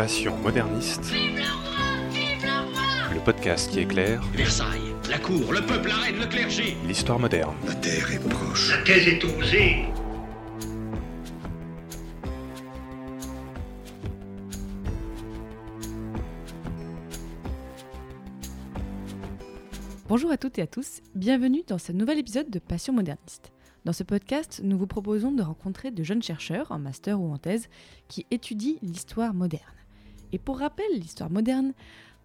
Passion moderniste. Le podcast qui éclaire Versailles, la cour, le peuple, la reine, le clergé. l'histoire moderne. La terre est proche. La thèse est osée. Bonjour à toutes et à tous, bienvenue dans ce nouvel épisode de Passion moderniste. Dans ce podcast, nous vous proposons de rencontrer de jeunes chercheurs, en master ou en thèse, qui étudient l'histoire moderne. Et pour rappel, l'histoire moderne,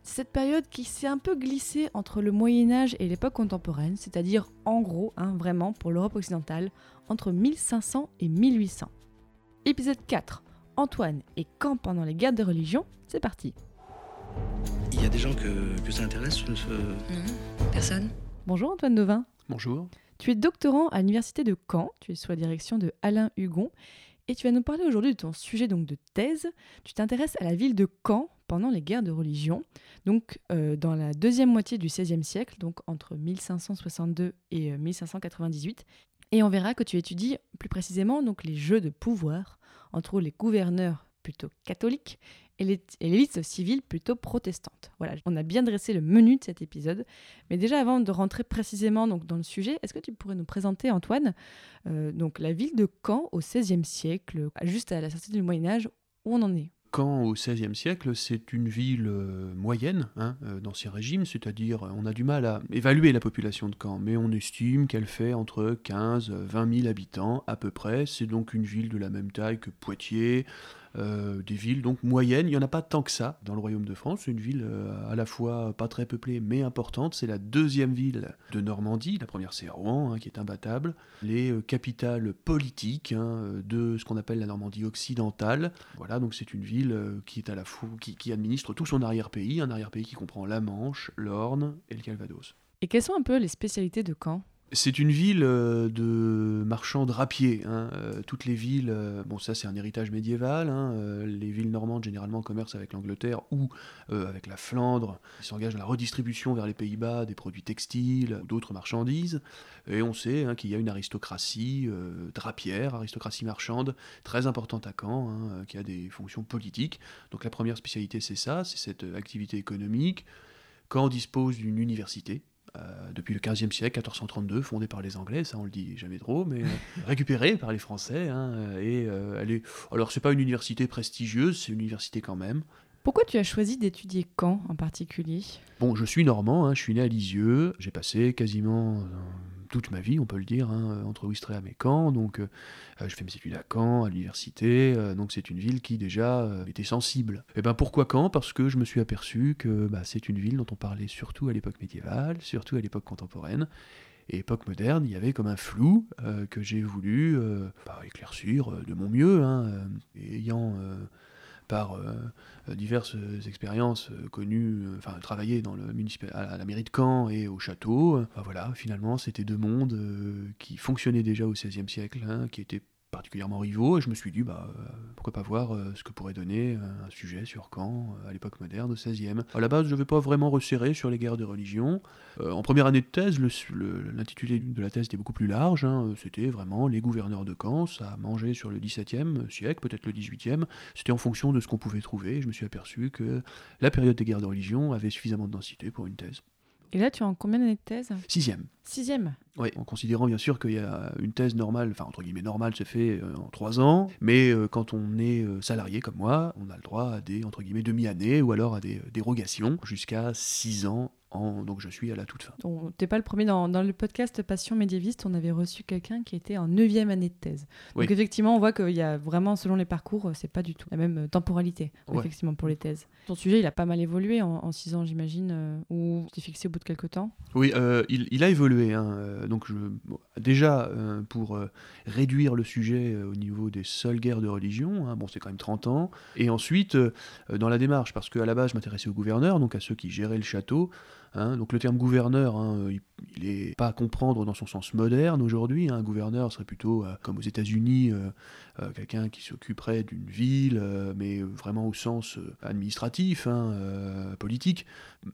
c'est cette période qui s'est un peu glissée entre le Moyen Âge et l'époque contemporaine, c'est-à-dire en gros, hein, vraiment pour l'Europe occidentale, entre 1500 et 1800. Épisode 4, Antoine et quand pendant les guerres de religion, c'est parti. Il y a des gens que, que ça intéresse ce- personne. Bonjour Antoine Devin. Bonjour. Tu es doctorant à l'université de Caen, tu es sous la direction de Alain Hugon, et tu vas nous parler aujourd'hui de ton sujet donc de thèse. Tu t'intéresses à la ville de Caen pendant les guerres de religion, donc euh, dans la deuxième moitié du XVIe siècle, donc entre 1562 et euh, 1598. Et on verra que tu étudies plus précisément donc les jeux de pouvoir entre les gouverneurs plutôt catholiques et l'é- et l'élite civile plutôt protestante. Voilà, on a bien dressé le menu de cet épisode. Mais déjà, avant de rentrer précisément donc, dans le sujet, est-ce que tu pourrais nous présenter, Antoine, euh, donc la ville de Caen au XVIe siècle, juste à la sortie du Moyen Âge, où on en est? Caen au XVIe siècle, c'est une ville euh, moyenne, hein, euh, d'Ancien Régime, c'est-à-dire on a du mal à évaluer la population de Caen, mais on estime qu'elle fait entre 15 et 20 000 habitants à peu près. C'est donc une ville de la même taille que Poitiers, euh, des villes donc moyennes. Il n'y en a pas tant que ça dans le Royaume de France. Une ville euh, à la fois pas très peuplée mais importante. C'est la deuxième ville de Normandie. La première c'est Rouen, hein, qui est imbattable. Les euh, capitales politiques hein, de ce qu'on appelle la Normandie occidentale. Voilà, donc c'est une ville qui est à la qui administre tout son arrière-pays, un arrière-pays qui comprend la Manche, l'Orne et le Calvados. Et quelles sont un peu les spécialités de Caen? C'est une ville euh, de marchands drapiers. hein. Euh, toutes les villes, euh, bon ça c'est un héritage médiéval, hein. Les villes normandes généralement commercent avec l'Angleterre ou avec la Flandre. Ils s'engagent dans la redistribution vers les Pays-Bas des produits textiles d'autres marchandises. Et on sait hein, qu'il y a une aristocratie drapière, aristocratie marchande, très importante à Caen, qui a des fonctions politiques. Donc la première spécialité c'est ça, c'est cette activité économique. Caen dispose d'une université, euh, depuis le 15e siècle, 1432, fondée par les Anglais, ça on le dit jamais trop, mais euh, récupérée par les Français. hein, euh, et euh, elle est. Alors c'est pas une université prestigieuse, c'est une université quand même. Pourquoi tu as choisi d'étudier Caen en particulier? Bon, je suis normand, hein, je suis né à Lisieux, j'ai passé quasiment toute ma vie, on peut le dire, hein, entre Ouistreham et Caen, donc euh, euh, je fais mes études à Caen, à l'université, euh, donc c'est une ville qui déjà euh, était sensible. Et ben pourquoi Caen? Parce que je me suis aperçu que bah, c'est une ville dont on parlait surtout à l'époque médiévale, surtout à l'époque contemporaine. Et époque moderne, il y avait comme un flou euh, que j'ai voulu euh, bah, éclaircir euh, de mon mieux, hein, euh, ayant euh, par euh, diverses expériences euh, connues, euh, enfin travaillé dans le municipa- à la mairie de Caen et au château. voilà, finalement, c'était deux mondes qui fonctionnaient déjà au XVIe siècle, hein, qui étaient particulièrement rivaux, et je me suis dit, bah, euh, pourquoi pas voir euh, ce que pourrait donner euh, un sujet sur Caen à l'époque moderne, au XVIe. À la base, je ne vais pas vraiment resserrer sur les guerres de religion. En première année de thèse, l'intitulé de la thèse était beaucoup plus large, hein, c'était vraiment les gouverneurs de Caen, ça a mangé sur le XVIIe siècle, peut-être le XVIIIe, c'était en fonction de ce qu'on pouvait trouver. Je me suis aperçu que la période des guerres de religion avait suffisamment de densité pour une thèse. Et là, tu es en combien d'années de thèse? Sixième. Sixième. Oui, en considérant bien sûr qu'il y a une thèse normale, enfin entre guillemets normale, se fait euh, en trois ans, mais euh, quand on est euh, salarié comme moi, on a le droit à des entre guillemets demi-années ou alors à des dérogations jusqu'à six ans. En, donc je suis à la toute fin. Donc, T'es pas le premier dans, dans le podcast Passion médiéviste, on avait reçu quelqu'un qui était en neuvième année de thèse. Donc Oui. effectivement, on voit qu'il y a vraiment, selon les parcours, c'est pas du tout la même euh, temporalité, Ouais. effectivement, pour les thèses. Ton sujet, il a pas mal évolué en, en six ans, j'imagine, euh, ou t'es fixé au bout de quelques temps? Oui, euh, il, il a évolué. hein, euh, donc je, bon, déjà, euh, pour réduire le sujet au niveau des seules guerres de religion, hein, bon, c'est quand même 30 ans. Et ensuite, dans la démarche, parce qu'à la base, je m'intéressais aux gouverneurs, donc à ceux qui géraient le château. Hein, donc le terme gouverneur, hein, il, il est pas à comprendre dans son sens moderne aujourd'hui. hein, un gouverneur serait plutôt, euh, comme aux États-Unis, euh, euh, quelqu'un qui s'occuperait d'une ville, mais vraiment au sens administratif, politique.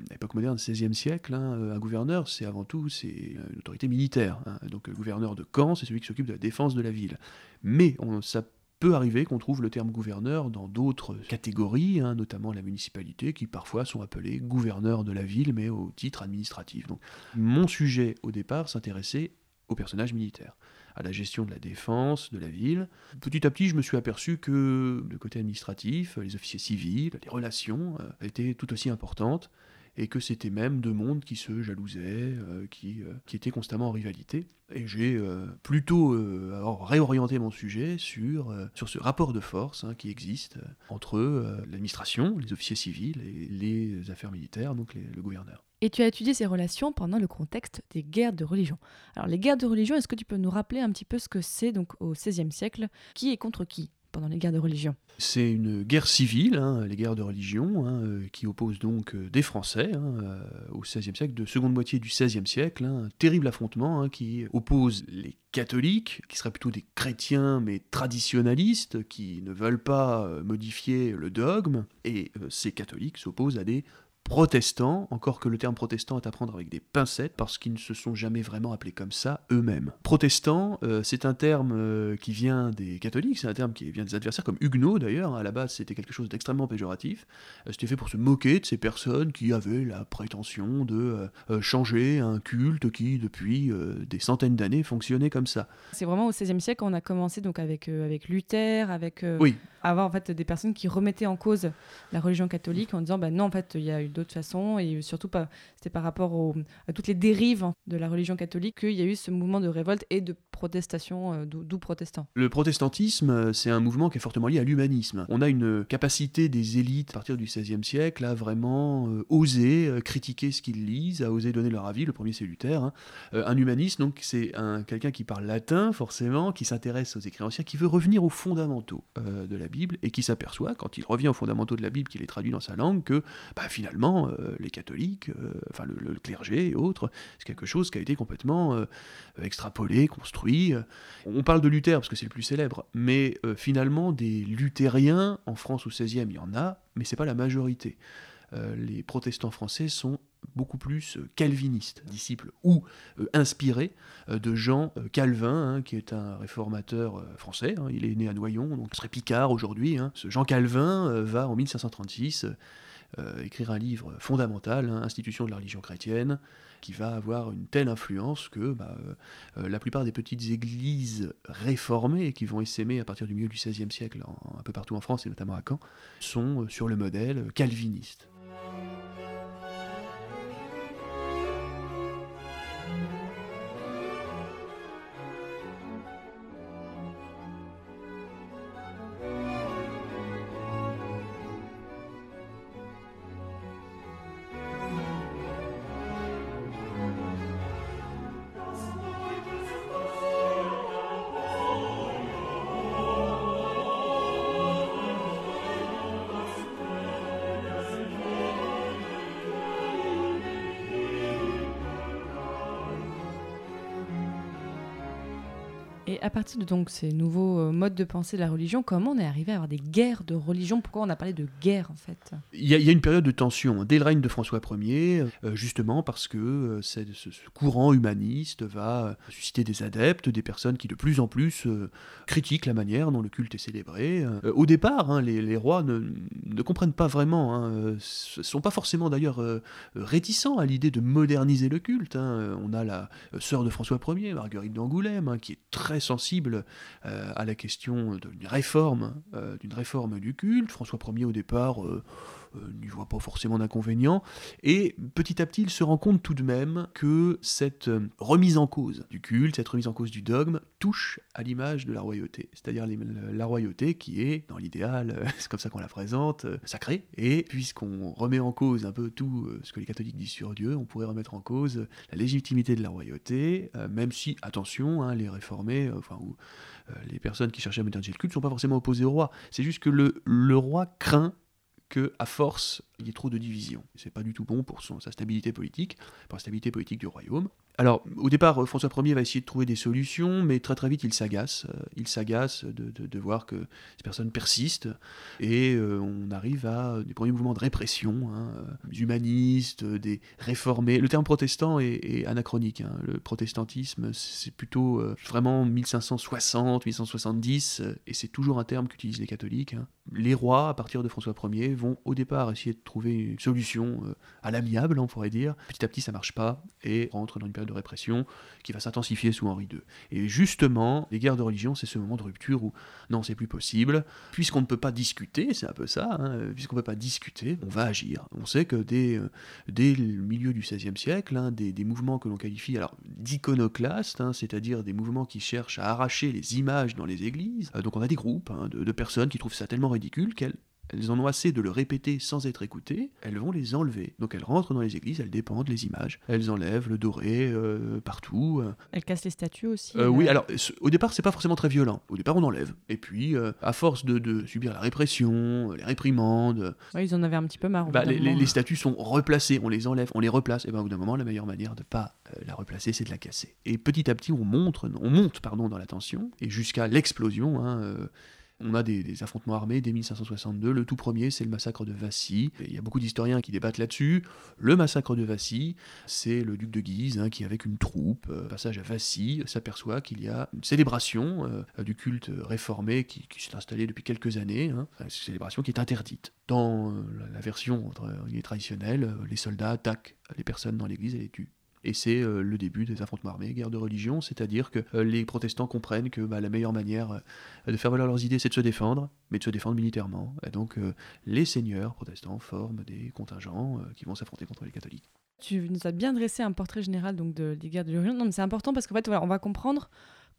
À l'époque moderne, 16e siècle, un gouverneur, c'est avant tout c'est une autorité militaire. Donc le gouverneur de Caen, c'est celui qui s'occupe de la défense de la ville. Mais on, ça peut arriver qu'on trouve le terme gouverneur dans d'autres catégories, hein, notamment la municipalité, qui parfois sont appelés gouverneurs de la ville, mais au titre administratif. Donc, mon sujet au départ s'intéressait aux personnages militaires à la gestion de la défense de la ville. Petit à petit, je me suis aperçu que le côté administratif, les officiers civils, les relations euh, étaient tout aussi importantes et que c'était même deux mondes qui se jalousaient, euh, qui, euh, qui, étaient constamment en rivalité. Et j'ai plutôt réorienté mon sujet sur, sur ce rapport de force hein, qui existe entre l'administration, les officiers civils et les affaires militaires, donc le gouverneur. Et tu as étudié ces relations pendant le contexte des guerres de religion. Alors les guerres de religion, est-ce que tu peux nous rappeler un petit peu ce que c'est donc au XVIe siècle? Qui est contre qui? Pendant les guerres de religion. C'est une guerre civile, hein, les guerres de religion, hein, euh, qui opposent donc euh, des Français hein, euh, au XVIe siècle, de seconde moitié du XVIe siècle, un terrible affrontement qui oppose les catholiques, qui seraient plutôt des chrétiens mais traditionnalistes, qui ne veulent pas modifier le dogme, et ces catholiques s'opposent à des protestants, encore que le terme protestant est à prendre avec des pincettes, parce qu'ils ne se sont jamais vraiment appelés comme ça eux-mêmes. Protestant, euh, c'est un terme euh, qui vient des catholiques, c'est un terme qui vient des adversaires, comme huguenot d'ailleurs, à la base c'était quelque chose d'extrêmement péjoratif, euh, c'était fait pour se moquer de ces personnes qui avaient la prétention de changer un culte qui, depuis des centaines d'années, fonctionnait comme ça. C'est vraiment au XVIe siècle qu'on a commencé donc avec, avec Luther, avec... oui. Avoir en fait des personnes qui remettaient en cause la religion catholique en disant bah non en fait il y a eu d'autres façons et surtout pas c'était par rapport à toutes les dérives de la religion catholique qu'il y a eu ce mouvement de révolte et de protestation euh, d'où protestant. Le protestantisme euh, c'est un mouvement qui est fortement lié à l'humanisme. On a une capacité des élites à partir du XVIe siècle à vraiment euh, oser critiquer ce qu'ils lisent, à oser donner leur avis. Le premier c'est Luther. Hein. un humaniste donc c'est un quelqu'un qui parle latin forcément, qui s'intéresse aux écrits anciens, qui veut revenir aux fondamentaux de la Bible et qui s'aperçoit quand il revient aux fondamentaux de la Bible qu'il est traduit dans sa langue que bah, finalement euh, les catholiques, euh, enfin le, clergé et autres, c'est quelque chose qui a été complètement euh, extrapolé, construit. On parle de Luther parce que c'est le plus célèbre, mais finalement des luthériens en France au XVIe, il y en a, mais c'est pas la majorité. les protestants français sont beaucoup plus calvinistes, disciples ou inspirés de Jean Calvin, hein, qui est un réformateur français. Hein. il est né à Noyon, donc ce serait Picard aujourd'hui. Hein. Ce Jean Calvin va en 1536 euh, écrire un livre fondamental, hein, Institution de la religion chrétienne, qui va avoir une telle influence que bah, euh, euh, la plupart des petites églises réformées qui vont essaimer à partir du milieu du XVIe siècle un peu partout en France et notamment à Caen sont sur le modèle calviniste. À partir de donc ces nouveaux euh, modes de pensée de la religion, comment on est arrivé à avoir des guerres de religion? Pourquoi on a parlé de guerre en fait? Il y, a, une période de tension dès le règne de François Ier, euh, justement parce que euh, ce, courant humaniste va susciter des adeptes, des personnes qui de plus en plus critiquent la manière dont le culte est célébré. au départ, hein, les, rois ne, comprennent pas vraiment, ne hein, sont pas forcément d'ailleurs réticents à l'idée de moderniser le culte. Hein. On a la sœur de François Ier, Marguerite d'Angoulême, qui est très sensible euh, à la question d'une réforme, euh, d'une réforme du culte. François Ier au départ euh, n'y voit pas forcément d'inconvénient. Et petit à petit, il se rend compte tout de même que cette euh, remise en cause du culte, cette remise en cause du dogme, touche à l'image de la royauté. C'est-à-dire la royauté qui est, dans l'idéal, euh, c'est comme ça qu'on la présente, sacrée. Et puisqu'on remet en cause un peu tout ce que les catholiques disent sur Dieu, on pourrait remettre en cause la légitimité de la royauté, même si, attention, hein, les réformés, enfin, ou les personnes qui cherchaient à moderniser le culte ne sont pas forcément opposées au roi. C'est juste que le, le roi craint que à force, il y ait trop de divisions. C'est pas du tout bon pour sa stabilité politique, pour la stabilité politique du royaume. Alors, au départ, euh, François Ier va essayer de trouver des solutions, mais très très vite, il s'agace. Euh, il s'agace de, de- voir que ces personnes persistent, et euh, on arrive à des premiers mouvements de répression, hein, euh, humanistes, des réformés. Le terme protestant est, anachronique. hein. Le protestantisme, c'est plutôt vraiment 1560, 1570, euh, et c'est toujours un terme qu'utilisent les catholiques. hein. Les rois, à partir de François Ier, vont au départ essayer de trouver une solution euh, à l'amiable, on pourrait dire. Petit à petit, ça marche pas, et rentre dans une période de répression qui va s'intensifier sous Henri II. Et justement, les guerres de religion, c'est ce moment de rupture où non, c'est plus possible. Puisqu'on ne peut pas discuter, c'est un peu ça, hein, puisqu'on ne peut pas discuter, on va agir. On sait que dès, euh, dès le milieu du XVIe siècle, hein, des, des mouvements que l'on qualifie d'iconoclastes, hein, c'est-à-dire des mouvements qui cherchent à arracher les images dans les églises, euh, donc on a des groupes hein, de, de personnes qui trouvent ça tellement ridicule qu'elles elles en ont assez de le répéter sans être écoutées, elles vont les enlever. Donc elles rentrent dans les églises, elles dépendent les images, elles enlèvent le doré euh, partout, euh, Elle casse les statues aussi. euh, oui, alors au départ, c'est pas forcément très violent. Au départ, on enlève. Et puis, euh, à force de, de subir la répression, les réprimandes, Ouais, ils en avaient un petit peu marre. bah, les, les- moment. les statues sont replacées, on les enlève, on les replace. Et ben, au bout d'un moment, la meilleure manière de pas la replacer, c'est de la casser. Et petit à petit, on monte, on monte pardon, dans la tension, et jusqu'à l'explosion. hein, on a des, affrontements armés dès 1562. Le tout premier, c'est le massacre de Vassy. Il y a beaucoup d'historiens qui débattent là-dessus. Le massacre de Vassy, c'est le duc de Guise hein, qui, avec une troupe, euh, passage à Vassy, s'aperçoit qu'il y a une célébration euh, du culte réformé qui, s'est installée depuis quelques années. hein. Une célébration qui est interdite. Dans euh, la, version traditionnelle, les soldats attaquent les personnes dans l'église et les tuent. Et c'est euh, le début des affrontements armés, guerre de religion, c'est-à-dire que euh, les protestants comprennent que bah, la meilleure manière euh, de faire valoir leurs idées, c'est de se défendre, mais de se défendre militairement. Et donc les seigneurs protestants forment des contingents qui vont s'affronter contre les catholiques. Tu nous as bien dressé un portrait général donc de, des guerres de religion. Non, mais c'est important parce qu'en fait, on va comprendre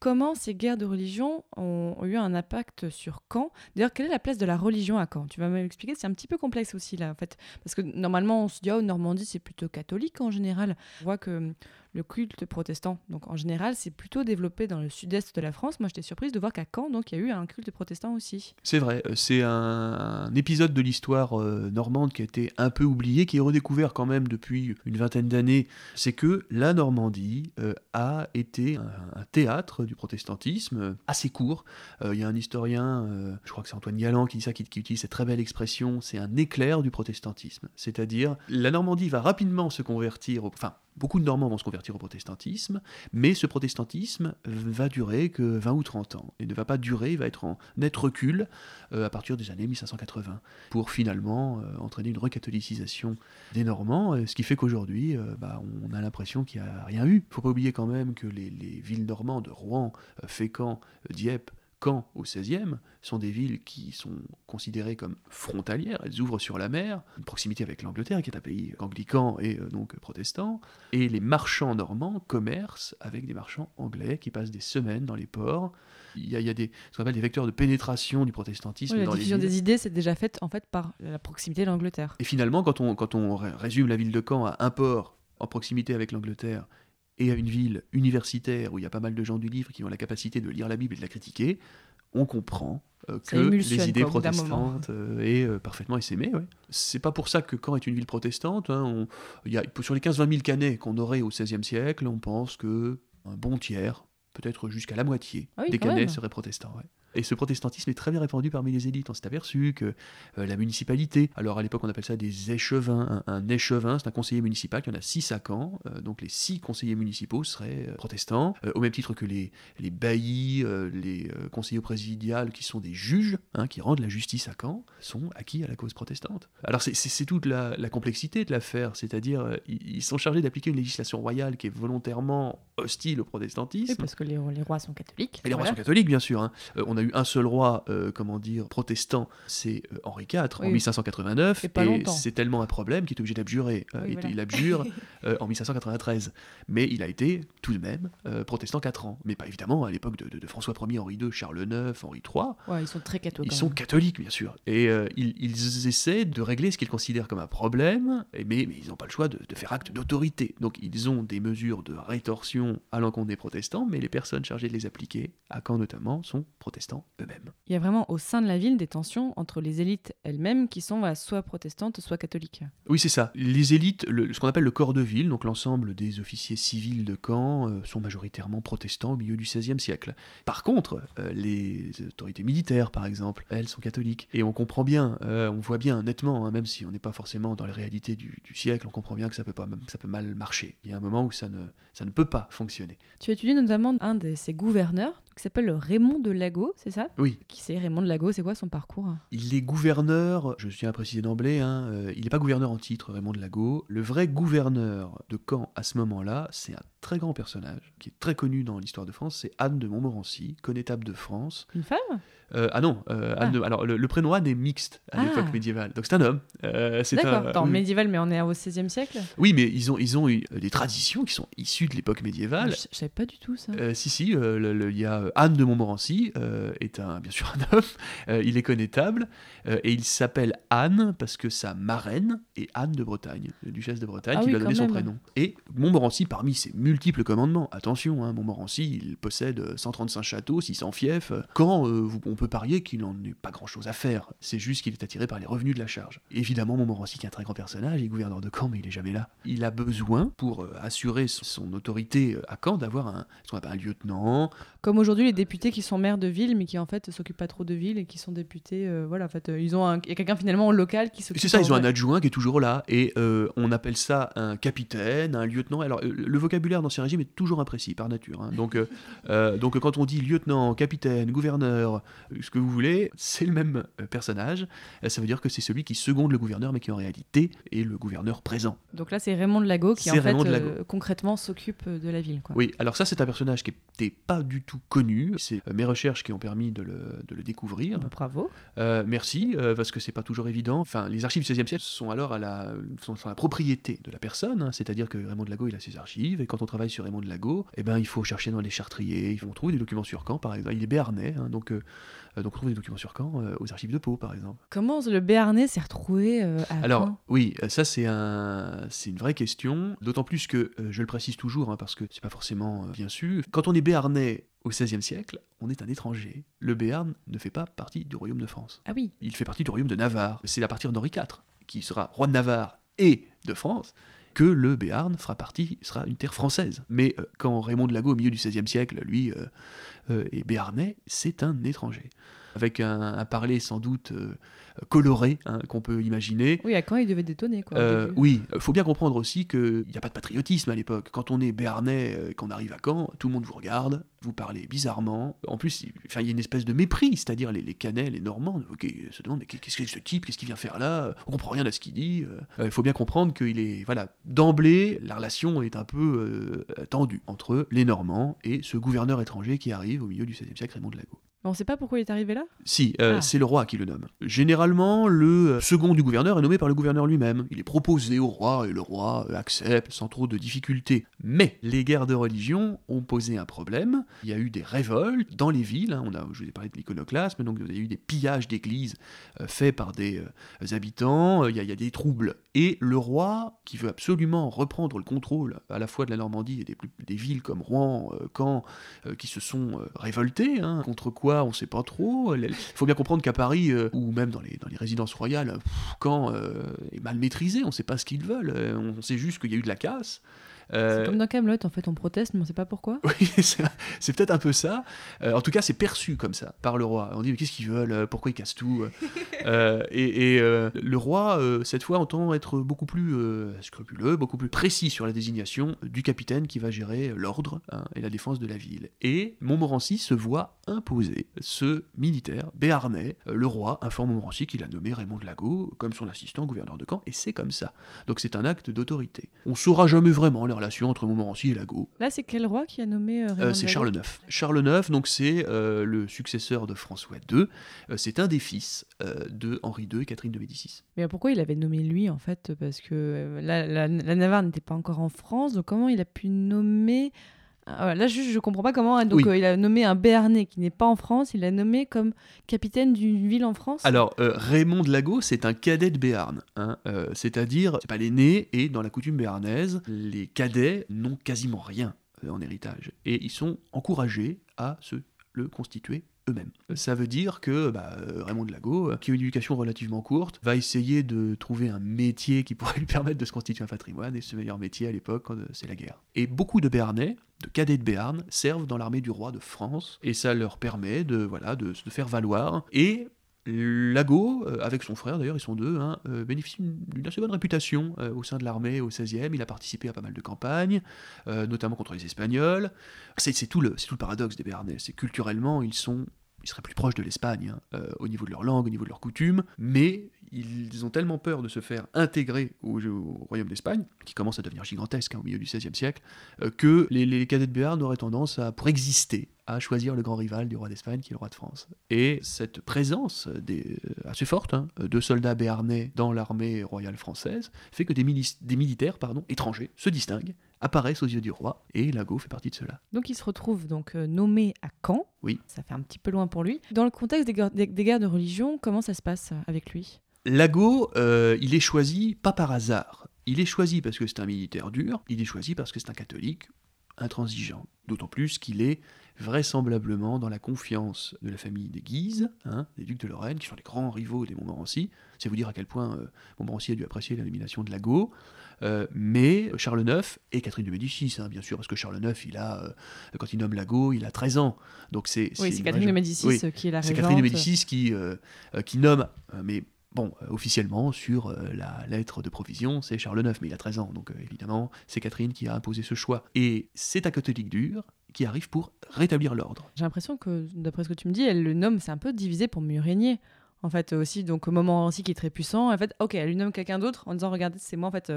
comment ces guerres de religion ont, eu un impact sur Caen? D'ailleurs, quelle est la place de la religion à Caen? Tu vas m'expliquer, c'est un petit peu complexe aussi là, en fait, parce que normalement, on se dit, oh, Normandie, c'est plutôt catholique en général. On voit que le culte protestant, donc en général, c'est plutôt développé dans le sud-est de la France. Moi, j'étais surprise de voir qu'à Caen, donc, il y a eu un culte protestant aussi. C'est vrai, euh, c'est un, épisode de l'histoire euh, normande qui a été un peu oublié, qui est redécouvert quand même depuis une vingtaine d'années. C'est que la Normandie euh, a été un, théâtre du protestantisme assez court. Il y a un historien, je crois que c'est Antoine Galland qui dit ça, qui, qui utilise cette très belle expression, c'est un éclair du protestantisme. C'est-à-dire, la Normandie va rapidement se convertir, au- enfin, beaucoup de Normands vont se convertir au protestantisme, mais ce protestantisme va durer que 20 ou 30 ans. Il ne va pas durer, va être en net recul euh, à partir des années 1580, pour finalement euh, entraîner une recatholicisation des Normands, euh, ce qui fait qu'aujourd'hui, bah, on a l'impression qu'il n'y a rien eu. Il ne faut pas oublier quand même que les, les villes normandes, Rouen, Fécamp, Dieppe, Caen au XVIe, sont des villes qui sont considérées comme frontalières, elles ouvrent sur la mer, une proximité avec l'Angleterre qui est un pays anglican et euh, donc protestant, et les marchands normands commercent avec des marchands anglais qui passent des semaines dans les ports. Il y a, il y a des, ce qu'on appelle des vecteurs de pénétration du protestantisme Oui, la dans les diffusion villes. des idées, c'est déjà faite en fait par la proximité de l'Angleterre. Et finalement, quand on, quand on ré- résume la ville de Caen à un port en proximité avec l'Angleterre et à une ville universitaire où il y a pas mal de gens du livre qui ont la capacité de lire la Bible et de la critiquer, on comprend euh, que les idées quoi, protestantes euh, euh, parfaitement essaimé. Ouais. C'est pas pour ça que Caen est une ville protestante. hein, on- y a, sur les 15-20 000 canets qu'on aurait au XVIe siècle, on pense que un bon tiers, peut-être jusqu'à la moitié, Ah oui, des canets seraient protestants. ouais. Et ce protestantisme est très bien répandu parmi les élites. On s'est aperçu que euh, la municipalité, alors à l'époque on appelle ça des échevins, un, un échevin, c'est un conseiller municipal, il y en a six à Caen, euh, donc les six conseillers municipaux seraient euh, protestants, au même titre que les, les baillis, les conseillers présidiales qui sont des juges, hein, qui rendent la justice à Caen, sont acquis à la cause protestante. Alors c'est- toute la, la complexité de l'affaire, c'est-à-dire ils sont chargés d'appliquer une législation royale qui est volontairement hostile au protestantisme. Parce que les, les rois sont catholiques. Et les rois voilà. sont catholiques, bien sûr. hein. On a eu un seul roi, euh, comment dire, protestant, c'est euh, Henri IV en Oui. 1589. Et c'est tellement un problème qu'il est obligé d'abjurer. Euh, Oui, il- voilà. Il abjure en 1593. Mais il a été tout de même protestant 4 ans. Mais pas évidemment à l'époque de, de- de François Ier, Henri II, Charles IX, Henri III. Ouais, ils sont très cathos. Ils sont catholiques, bien sûr. Et ils, ils essaient de régler ce qu'ils considèrent comme un problème, mais, mais ils n'ont pas le choix de, de faire acte d'autorité. Donc ils ont des mesures de rétorsion à l'encontre des protestants, mais les personnes chargées de les appliquer, à Caen notamment, sont protestants eux-mêmes. Il y a vraiment au sein de la ville des tensions entre les élites elles-mêmes qui sont voilà, soit protestantes, soit catholiques. Oui, c'est ça. Les élites, le- ce qu'on appelle le corps de ville, donc l'ensemble des officiers civils de Caen, euh, sont majoritairement protestants au milieu du XVIe siècle. Par contre, euh, les autorités militaires, par exemple, elles sont catholiques. Et on comprend bien, euh, on voit bien nettement, hein, même si on n'est pas forcément dans les réalités du, du siècle, on comprend bien que ça peut, pas, ça peut mal marcher. Il y a un moment où ça ne, ça ne peut pas fonctionner. Tu as étudié notamment un de ses gouverneurs qui s'appelle Raymond de Lago, c'est ça? Oui, Qui c'est Raymond de Lago? C'est quoi son parcours? Il est gouverneur, je tiens à préciser d'emblée, hein, euh, il n'est pas gouverneur en titre, Raymond de Lago. Le vrai gouverneur de Caen à ce moment-là, c'est un très grand personnage qui est très connu dans l'histoire de France, c'est Anne de Montmorency, connétable de France. Une femme? Euh, ah non, euh, Anne Ah. de- alors le, le prénom Anne est mixte à Ah. l'époque médiévale, donc c'est un homme. Euh, c'est D'accord, un- attends, oui. médiéval, mais on est au XVIe siècle? Oui, mais ils ont, ils ont eu euh, des traditions qui sont issues de l'époque médiévale. Je, je savais pas du tout ça. Si, si, il y a Anne de Montmorency, est un, bien sûr un homme, il est connétable, et il s'appelle Anne parce que sa marraine est Anne de Bretagne, duchesse de Bretagne, Ah qui oui, lui a donné son prénom. Et Montmorency, parmi ses multiples commandements, attention, hein, Montmorency, il possède euh, 135 châteaux, 600 fiefs, quand vous- on peut parier qu'il n'en ait pas grand-chose à faire, c'est juste qu'il est attiré par les revenus de la charge. Évidemment, Montmorency, qui est un très grand personnage, il est gouverneur de Caen, mais il est jamais là. Il a besoin, pour euh, assurer son- autorité euh, à Caen, d'avoir un, ce qu'on appelle un lieutenant, Comme aujourd'hui les députés qui sont maires de ville mais qui en fait s'occupent pas trop de ville et qui sont députés, euh, voilà, en fait, ils ont un, il y a quelqu'un finalement au local qui s'occupe. C'est ça, ils ont un adjoint qui est toujours là, et euh, on appelle ça un capitaine, un lieutenant. Alors, euh, le vocabulaire dans ces régimes est toujours imprécis par nature. hein. Donc, donc, quand on dit lieutenant, capitaine, gouverneur, ce que vous voulez, c'est le même euh, personnage. Euh, ça veut dire que c'est celui qui seconde le gouverneur, mais qui en réalité est le gouverneur présent. Donc là c'est Raymond de Lago qui en fait euh, concrètement s'occupe de la ville. Quoi. Oui, alors ça, c'est un personnage qui n'était pas du tout connu. C'est mes recherches qui ont permis de le, de le découvrir. Bah, Bravo. Euh, merci, euh, parce que c'est pas toujours évident. Enfin, les archives du XVIe siècle sont alors à la, sont, sont la propriété de la personne, hein. c'est-à-dire que Raymond de Lago, il a ses archives, et quand on travaille sur Raymond de Lago, eh ben, il faut chercher dans les chartriers, on trouve des documents sur Caen, par exemple. Il est béarnais, hein, donc, donc on trouve des documents sur Caen euh, aux archives de Pau, par exemple. Comment le Béarnais s'est retrouvé euh, à Alors, Caen oui, euh, ça c'est un, c'est une vraie question, d'autant plus que, euh, je le précise toujours, hein, parce que c'est pas forcément euh, bien su, quand on est béarnais au XVIe siècle, on est un étranger. Le Béarn ne fait pas partie du royaume de France. Ah oui. il fait partie du royaume de Navarre. C'est à partir d'Henri IV, qui sera roi de Navarre et de France, que le Béarn fera partie, sera une terre française. Mais euh, quand Raymond de Lago, au milieu du XVIe siècle, lui, euh, euh, est béarnais, c'est un étranger. Avec un, un parler sans doute euh, coloré hein, qu'on peut imaginer. Oui, à Caen il devait détonner quoi. Euh, oui, il faut bien comprendre aussi qu'il n'y a pas de patriotisme à l'époque. Quand on est béarnais, euh, qu'on arrive à Caen, tout le monde vous regarde, vous parlez bizarrement. En plus, il y a une espèce de mépris, c'est-à-dire les, les Canets, les Normands, se demandent mais qu'est-ce que ce type, qu'est-ce qu'il vient faire là On comprend rien à ce qu'il dit. Euh, Il faut bien comprendre qu'il est, voilà, d'emblée, la relation est un peu euh, tendue entre les Normands et ce gouverneur étranger qui arrive au milieu du XVIe siècle, Raymond de Lago. Mais on sait pas pourquoi il est arrivé là? Si, euh, Ah. c'est le roi qui le nomme. Généralement, le euh, second du gouverneur est nommé par le gouverneur lui-même. Il est proposé au roi et le roi euh, accepte sans trop de difficultés. Mais les guerres de religion ont posé un problème. Il y a eu des révoltes dans les villes. hein. On a, je vous ai parlé de l'iconoclasme, donc il y a eu des pillages d'églises euh, faits par des euh, habitants. Il y, a, il y a des troubles. Et le roi, qui veut absolument reprendre le contrôle à la fois de la Normandie et des, villes comme Rouen, Caen, qui se sont révoltés. hein. Contre quoi, on sait pas trop. Il faut bien comprendre qu'à Paris, euh, ou même dans les, résidences royales, pff, Caen euh, est mal maîtrisé, on sait pas ce qu'ils veulent. Euh, on sait juste qu'il y a eu de la casse. Euh, C'est comme dans Camelot en fait, on proteste mais on sait pas pourquoi. oui, c'est peut-être un peu ça. Euh, en tout cas, c'est perçu comme ça par le roi. On dit mais qu'est-ce qu'ils veulent euh, Pourquoi ils cassent tout Euh, Et, et, le roi, cette fois, entend être beaucoup plus scrupuleux, beaucoup plus précis sur la désignation du capitaine qui va gérer l'ordre hein, et la défense de la ville. Et Montmorency se voit imposer ce militaire béarnais. Le roi informe Montmorency qu'il a nommé Raymond de Lago comme son assistant gouverneur de Caen, et c'est comme ça. Donc c'est un acte d'autorité. On saura jamais vraiment les relations entre Montmorency et Lago. Là c'est quel roi qui a nommé euh, Euh, c'est Charles IX. Charles IX, donc c'est euh, le successeur de François II. C'est un des fils de Henri II et Catherine de Médicis. Mais pourquoi il avait nommé lui en fait? Parce que la, la- la Navarre n'était pas encore en France, donc comment il a pu nommer voilà, Là, juste, je comprends pas comment. Donc, Oui. euh, il a nommé un Béarnais qui n'est pas en France. Il l'a nommé comme capitaine d'une ville en France. Alors, euh, Raymond de Lago, c'est un cadet de Béarn. hein, euh, C'est-à-dire, c'est pas l'aîné, et dans la coutume béarnaise, les cadets n'ont quasiment rien. en héritage. Et ils sont encouragés à se le constituer eux-mêmes. Ça veut dire que bah, euh, Raymond de Lago, euh, qui a une éducation relativement courte, va essayer de trouver un métier qui pourrait lui permettre de se constituer un patrimoine, et ce meilleur métier à l'époque, euh, c'est la guerre. Et beaucoup de Béarnais, de cadets de Béarn, servent dans l'armée du roi de France, et ça leur permet de, voilà, de se faire valoir, et Lago, euh, avec son frère d'ailleurs, ils sont deux, hein, euh, bénéficie d'une assez bonne réputation euh, au sein de l'armée au 16e. Il a participé à pas mal de campagnes, notamment contre les Espagnols. C'est tout, le- tout le paradoxe des Béarnais. C'est culturellement, ils sont. Ils seraient plus proches de l'Espagne, hein, au niveau de leur langue, au niveau de leurs coutumes, mais ils ont tellement peur de se faire intégrer au, au royaume d'Espagne, qui commence à devenir gigantesque hein, au milieu du XVIe siècle, que les, les cadets de Béarn auraient tendance à, pour exister, à choisir le grand rival du roi d'Espagne, qui est le roi de France. Et cette présence des, assez forte hein, de soldats béarnais dans l'armée royale française fait que des, militaires pardon, étrangers se distinguent, apparaissent aux yeux du roi, et Lago fait partie de cela. Donc il se retrouve donc euh, nommé à Caen. Oui. Ça fait un petit peu loin pour lui. Dans le contexte des, guerres- des- des guerres de religion, comment ça se passe euh, avec lui? Lago, euh, il est choisi pas par hasard. Il est choisi parce que c'est un militaire dur, il est choisi parce que c'est un catholique intransigeant. D'autant plus qu'il est vraisemblablement dans la confiance de la famille des Guises, hein, des ducs de Lorraine, qui sont les grands rivaux des Montmorency. C'est vous dire à quel point euh, Montmorency a dû apprécier la nomination de Lago. Euh, mais Charles IX et Catherine de Médicis, hein, bien sûr, parce que Charles IX, il a, euh, quand il nomme Lago, il a 13 ans. Donc c'est, Oui, c'est Catherine de Médicis qui est la c'est. Catherine de Médicis qui, qui nomme, euh, mais bon, euh, officiellement, sur euh, la lettre de provision, c'est Charles IX, mais il a 13 ans, donc euh, évidemment, c'est Catherine qui a imposé ce choix. Et c'est un catholique dur qui arrive pour rétablir l'ordre. J'ai l'impression que, d'après ce que tu me dis, elle le nomme, c'est un peu divisé pour mieux régner. En fait, aussi, donc au moment aussi qui est très puissant, en fait, ok, elle lui nomme quelqu'un d'autre en disant, regardez, c'est moi, en fait,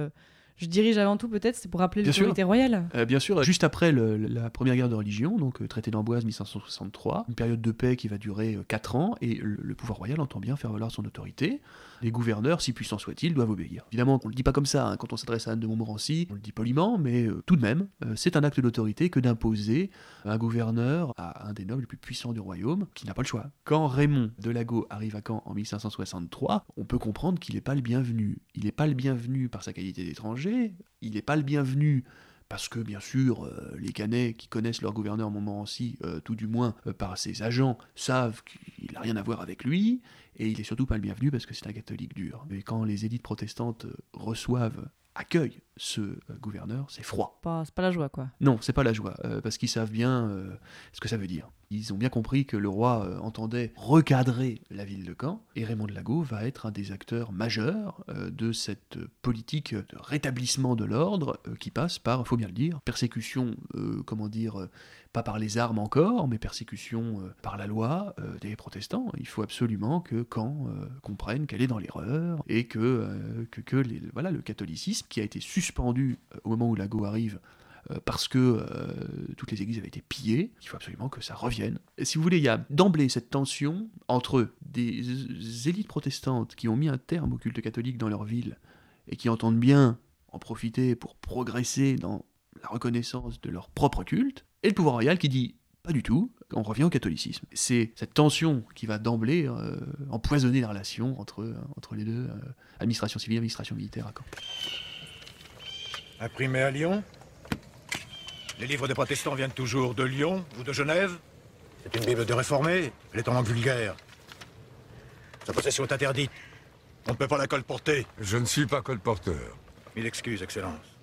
je dirige avant tout, peut-être, c'est pour rappeler l'autorité royale. Euh, bien sûr, juste après le- la première guerre de religion, donc euh, traité d'Amboise 1563, une période de paix qui va durer 4 ans, et le, le pouvoir royal entend bien faire valoir son autorité. Les gouverneurs, si puissants soient-ils, doivent obéir. Évidemment, on ne le dit pas comme ça, hein, quand on s'adresse à Anne de Montmorency, on le dit poliment, mais euh, tout de même, euh, c'est un acte d'autorité que d'imposer un gouverneur à un des nobles les plus puissants du royaume, qui n'a pas le choix. Quand Raymond de Lago arrive à Caen en 1563, on peut comprendre qu'il n'est pas le bienvenu. Il n'est pas le bienvenu par sa qualité d'étranger, il n'est pas le bienvenu parce que bien sûr, euh, les Canets qui connaissent leur gouverneur Montmorency, euh, tout du moins euh, par ses agents, savent qu'il n'a rien à voir avec lui, et il est surtout pas le bienvenu parce que c'est un catholique dur. Mais quand les élites protestantes reçoivent, accueillent ce euh, gouverneur, c'est froid. Pas- C'est pas la joie, quoi. Non, c'est pas la joie, euh, parce qu'ils savent bien euh, ce que ça veut dire. Ils ont bien compris que le roi euh, entendait recadrer la ville de Caen, et Raymond de Lago va être un des acteurs majeurs de cette politique de rétablissement de l'ordre qui passe par, faut bien le dire, persécution, comment dire, pas par les armes encore, mais persécution euh, par la loi euh, des protestants. Il faut absolument que Caen euh, comprenne qu'elle est dans l'erreur et que, euh, que, que les- voilà, le catholicisme, qui a été suspendu au moment où Lago arrive, parce que toutes les églises avaient été pillées, il faut absolument que ça revienne. Et si vous voulez, il y a d'emblée cette tension entre des élites protestantes qui ont mis un terme au culte catholique dans leur ville et qui entendent bien en profiter pour progresser dans la reconnaissance de leur propre culte, et le pouvoir royal qui dit pas du tout, on revient au catholicisme. C'est cette tension qui va d'emblée euh, empoisonner la relation entre, entre les deux, euh, administration civile et administration militaire à Caen. Imprimé à Lyon Les livres des protestants viennent toujours de Lyon ou de Genève C'est une Bible de réformés, elle est en langue vulgaire. Sa possession est interdite. On ne peut pas la colporter. Je ne suis pas colporteur. Mille excuses, Excellence.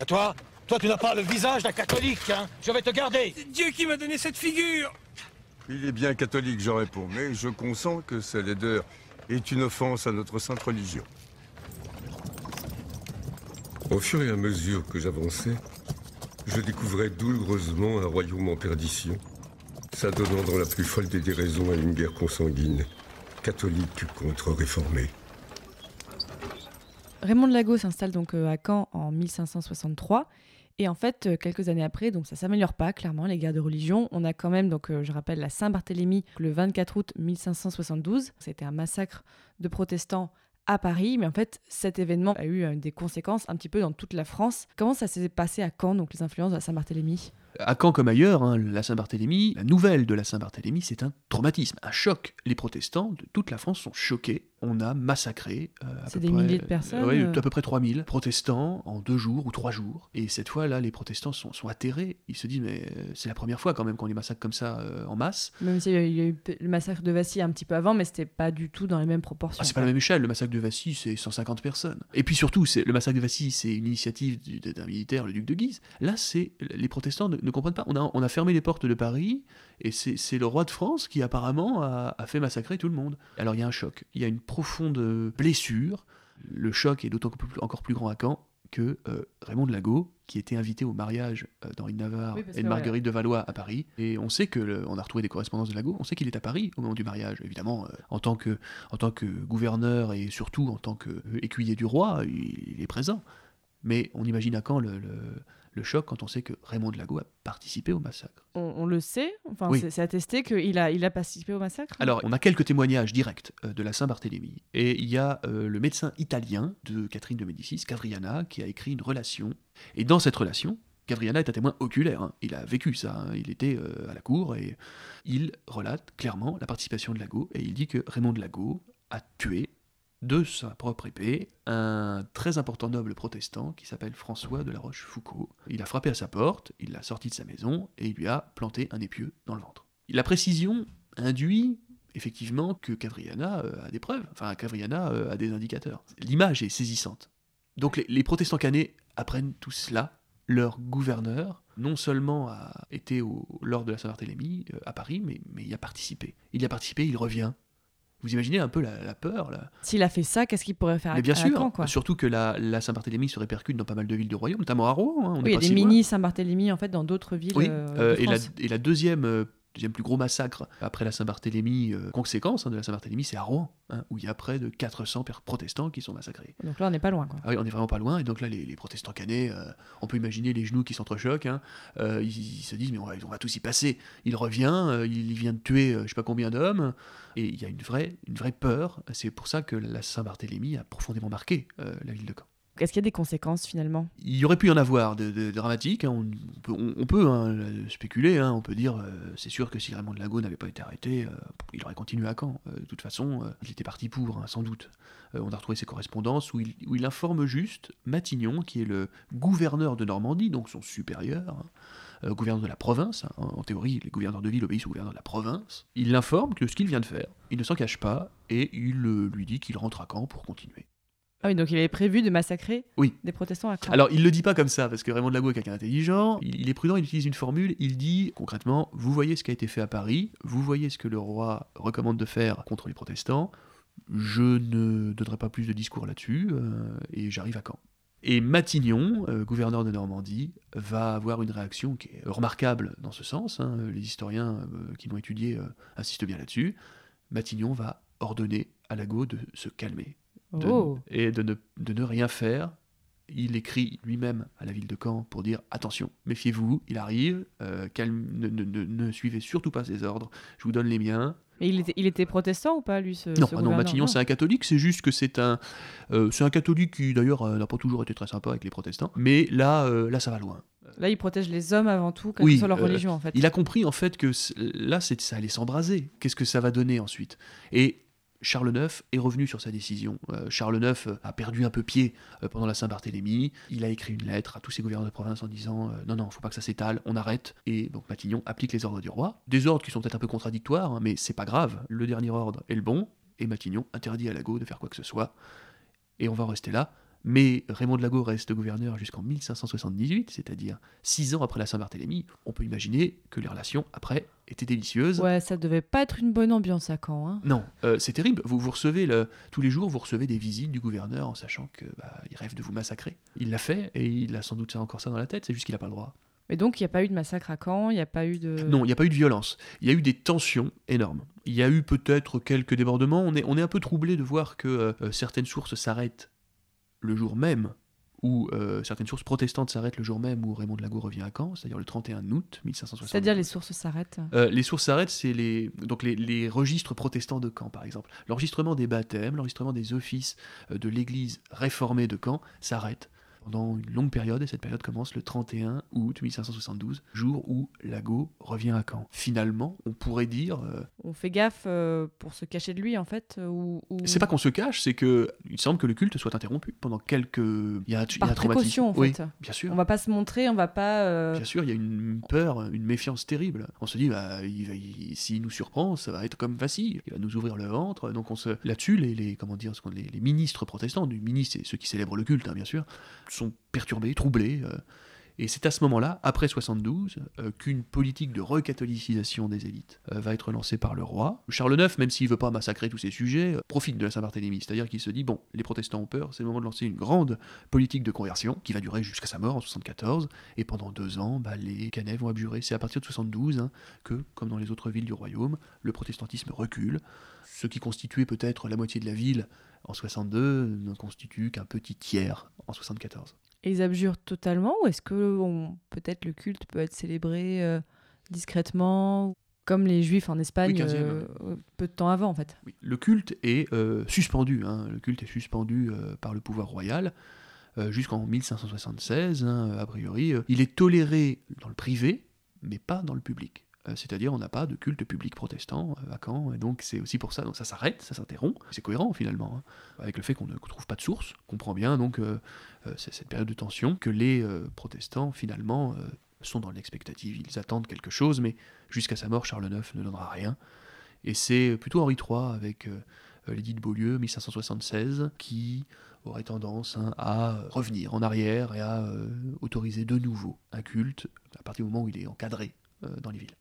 À toi Toi, tu n'as pas le visage d'un catholique, hein Je vais te garder Dieu qui m'a donné cette figure Il est bien catholique, je réponds, mais je consens que ce laideur est une offense à notre sainte religion. Au fur et à mesure que j'avançais, je découvrais douloureusement un royaume en perdition, s'adonnant dans la plus folle des déraisons à une guerre consanguine, catholique contre réformée. Raymond de Lago s'installe donc euh, à Caen en 1563. Et en fait, euh, quelques années après, donc ça s'améliore pas clairement les guerres de religion. On a quand même donc euh, je rappelle la Saint-Barthélemy le 24 août 1572. C'était un massacre de protestants à Paris, mais en fait cet événement a eu euh, des conséquences un petit peu dans toute la France. Comment ça s'est passé à Caen donc les influences de la Saint-Barthélemy? À Caen comme ailleurs, hein, la Saint-Barthélemy, la nouvelle de la Saint-Barthélemy, c'est un traumatisme, un choc. Les protestants de toute la France sont choqués. On a massacré. euh, à C'est peu des près- milliers de personnes, ouais, euh. à peu près 3000 protestants en deux jours ou trois jours. Et cette fois-là, les protestants sont, sont atterrés. Ils se disent, mais euh, c'est la première fois quand même qu'on les massacre comme ça euh, en masse. Même s'il y a eu- le massacre de Vassy un petit peu avant, mais c'était pas du tout dans les mêmes proportions. Ah, c'est pas la même échelle, le massacre de Vassy, c'est 150 personnes. Et puis surtout, le massacre de Vassy, c'est une initiative du- d'un militaire, le duc de Guise. Là, c'est les protestants ne, ne comprennent pas. On a, on a fermé les portes de Paris, et c'est le roi de France qui apparemment a, a fait massacrer tout le monde. Alors il y a un choc, il y a une profonde blessure. Le choc est d'autant plus- encore plus grand à Caen que euh, Raymond de Lago, qui était invité au mariage euh, d'Henri de Navarre Oui, et de ouais. Marguerite de Valois à Paris. Et on sait que le- on a retrouvé des correspondances de Lago. On sait qu'il est à Paris au moment du mariage. Évidemment, euh, en tant que en tant que gouverneur et surtout en tant qu'écuyer du roi, il, il est présent. Mais on imagine à quand le, le- le choc quand on sait que Raymond de Lago a participé au massacre. On, on le sait, enfin, Oui. c'est- attesté qu'il a, il a participé au massacre. Alors, on a quelques témoignages directs euh, de la Saint-Barthélemy. Et il y a euh, le médecin italien de Catherine de Médicis, Cavriana, qui a écrit une relation. Et dans cette relation, Cavriana est un témoin oculaire. hein. Il a vécu ça. hein. Il était euh, à la cour et il relate clairement la participation de Lago. Et il dit que Raymond de Lago a tué de sa propre épée un très important noble protestant qui s'appelle François de la Rochefoucauld. Il a frappé à sa porte, il l'a sorti de sa maison et il lui a planté un épieu dans le ventre. La précision induit effectivement que Cavriana euh, a des preuves, enfin Cavriana euh, a des indicateurs. L'image est saisissante. Donc les, protestants canets apprennent tout cela. Leur gouverneur, non seulement a été au- lors de la Saint-Barthélemy euh, à Paris, mais, mais y a participé. Il y a participé, il revient. Vous imaginez un peu la, la peur, là S'il a fait ça, qu'est-ce qu'il pourrait faire mais bien à sûr, Caen, quoi? surtout que la, la Saint-Barthélemy se répercute dans pas mal de villes du royaume, notamment à Rouen. hein, on Oui, n'est il y a des si mini Saint-Barthélemy en fait dans d'autres villes. Oui, euh, euh, de et, la, France. et la deuxième, euh, deuxième plus gros massacre après la Saint-Barthélemy, euh, conséquence hein, de la Saint-Barthélemy, c'est à Rouen, hein, où il y a près de 400 per- protestants qui sont massacrés. Donc là, on n'est pas loin. Quoi. Ah oui, on est vraiment pas loin, et donc là, les, les protestants canets, euh, on peut imaginer les genoux qui s'entrechoquent, hein, euh, ils, ils se disent, mais on va, on va tous y passer. Il revient, il, il vient de tuer je sais pas combien d'hommes, et il y a une vraie, une vraie peur. C'est pour ça que la Saint-Barthélemy a profondément marqué la ville de Caen. Est-ce qu'il y a des conséquences finalement? Il y aurait pu y en avoir de, dramatiques, hein, on, peut, hein, le- spéculer, hein, on peut dire, euh, c'est sûr que si Raymond de Lago n'avait pas été arrêté, euh, il aurait continué à Caen. Euh, de toute façon, il était parti pour, sans doute. On a retrouvé ses correspondances où il, informe juste Matignon, qui est le gouverneur de Normandie, donc son supérieur, gouverneur de la province. En, théorie, les gouverneurs de ville obéissent au gouverneur de la province. Il l'informe que ce qu'il vient de faire, il ne s'en cache pas, et il lui dit qu'il rentre à Caen pour continuer. Ah oui, donc il avait prévu de massacrer Oui. des protestants à Caen. Alors, il le dit pas comme ça, parce que Raymond de Lago est quelqu'un d'intelligent. Il, il est prudent, il utilise une formule. Il dit concrètement Vous voyez ce qui a été fait à Paris, vous voyez ce que le roi recommande de faire contre les protestants. Je ne donnerai pas plus de discours là-dessus, euh, et j'arrive à Caen. Et Matignon, euh, gouverneur de Normandie, va avoir une réaction qui est remarquable dans ce sens. hein. Les historiens euh, qui l'ont étudié insistent bien là-dessus. Matignon va ordonner à Lago de se calmer de- Oh. et de ne, de ne rien faire. Il écrit lui-même à la ville de Caen pour dire attention, méfiez-vous, il arrive, euh, calme, ne, ne- ne- ne suivez surtout pas ses ordres, je vous donne les miens. Mais il était, il était protestant ou pas, lui ce, non, ce ah non, Matignon c'est un catholique, c'est juste que c'est un, euh, c'est un catholique qui d'ailleurs euh, n'a pas toujours été très sympa avec les protestants, mais là, euh, là ça va loin. Là, il protège les hommes avant tout, quelle Oui, que soit leur euh, religion en fait. Il a compris en fait que là, ça allait s'embraser. Qu'est-ce que ça va donner ensuite? Et Charles IX est revenu sur sa décision. Euh, Charles IX euh, a perdu un peu pied euh, pendant la Saint-Barthélemy. Il a écrit une lettre à tous ses gouverneurs de province en disant euh, non, non, faut pas que ça s'étale, on arrête. Et donc Matignon applique les ordres du roi. Des ordres qui sont peut-être un peu contradictoires, hein, mais c'est pas grave. Le dernier ordre est le bon. Et Matignon interdit à Lago de faire quoi que ce soit. Et on va rester là. Mais Raymond de Lago reste gouverneur jusqu'en 1578, c'est-à-dire six ans après la Saint-Barthélemy. On peut imaginer que les relations après étaient délicieuses. Ouais, ça devait pas être une bonne ambiance à Caen. Hein. Non, euh, c'est terrible. Vous, vous recevez le- tous les jours, vous recevez des visites du gouverneur en sachant que bah, il rêve de vous massacrer. Il l'a fait et il a sans doute encore ça dans la tête. C'est juste qu'il n'a pas le droit. Mais donc, il n'y a pas eu de massacre à Caen, il n'y a pas eu de. Non, il n'y a pas eu de violence. Il y a eu des tensions énormes. Il y a eu peut-être quelques débordements. On est, on est un peu troublé de voir que euh, certaines sources s'arrêtent le jour même où euh, certaines sources protestantes s'arrêtent le jour même où Raymond de Lago revient à Caen, c'est-à-dire le 31 août 1560. C'est-à-dire les sources s'arrêtent. Euh, les sources s'arrêtent, c'est les, donc les, les registres protestants de Caen, par exemple. L'enregistrement des baptêmes, l'enregistrement des offices euh, de l'église réformée de Caen s'arrête pendant une longue période, et cette période commence le 31 août 1572, jour où Lago revient à Caen. Finalement, on pourrait dire... euh, On fait gaffe euh, pour se cacher de lui, en fait ou, ou- c'est pas qu'on se cache, c'est que il semble que le culte soit interrompu pendant quelques... Il y a, un- il y a Par précaution, en Oui, fait. bien sûr. On va pas se montrer, on va pas. euh, Bien sûr, il y a une peur, une méfiance terrible. On se dit, bah, s'il nous surprend, ça va être comme facile. Il va nous ouvrir le ventre. Donc on se, là-dessus, les, les- comment dire, les ministres protestants, du ministre, et ceux qui célèbrent le culte, hein, bien sûr, sont perturbés, troublés. euh, et c'est à ce moment-là, après 72, euh, qu'une politique de recatholicisation des élites euh, va être lancée par le roi. Charles IX, même s'il veut pas massacrer tous ces sujets, profite de la Saint-Barthélemy. C'est-à-dire qu'il se dit, bon, les protestants ont peur, c'est le moment de lancer une grande politique de conversion qui va durer jusqu'à sa mort en 74. Et pendant deux ans, bah, les Canets vont abjurer. C'est à partir de 72 hein, que, comme dans les autres villes du royaume, le protestantisme recule. Ce qui constituait peut-être la moitié de la ville en 62 ne constitue qu'un petit tiers en 74. Et ils abjurent totalement ou est-ce que peut-être le culte peut être célébré euh, discrètement comme les juifs en Espagne 15e, euh, euh, peu de temps avant en fait? Oui, le culte est euh, suspendu. hein. Le culte est suspendu par le pouvoir royal jusqu'en 1576, hein, a priori. Il est toléré dans le privé, mais pas dans le public. Euh, C'est-à-dire, on n'a pas de culte public protestant euh, à Caen, et donc c'est aussi pour ça. Donc ça s'arrête, ça s'interrompt. C'est cohérent finalement, hein, avec le fait qu'on ne trouve pas de source. On comprend bien donc euh, euh, cette période de tension que les euh, protestants finalement euh, sont dans l'expectative. Ils attendent quelque chose, mais jusqu'à sa mort, Charles IX ne donnera rien. Et c'est plutôt Henri III avec euh, euh, l'édit de Beaulieu 1576 qui aurait tendance hein, à revenir en arrière et à euh, autoriser de nouveau un culte à partir du moment où il est encadré euh, dans les villes.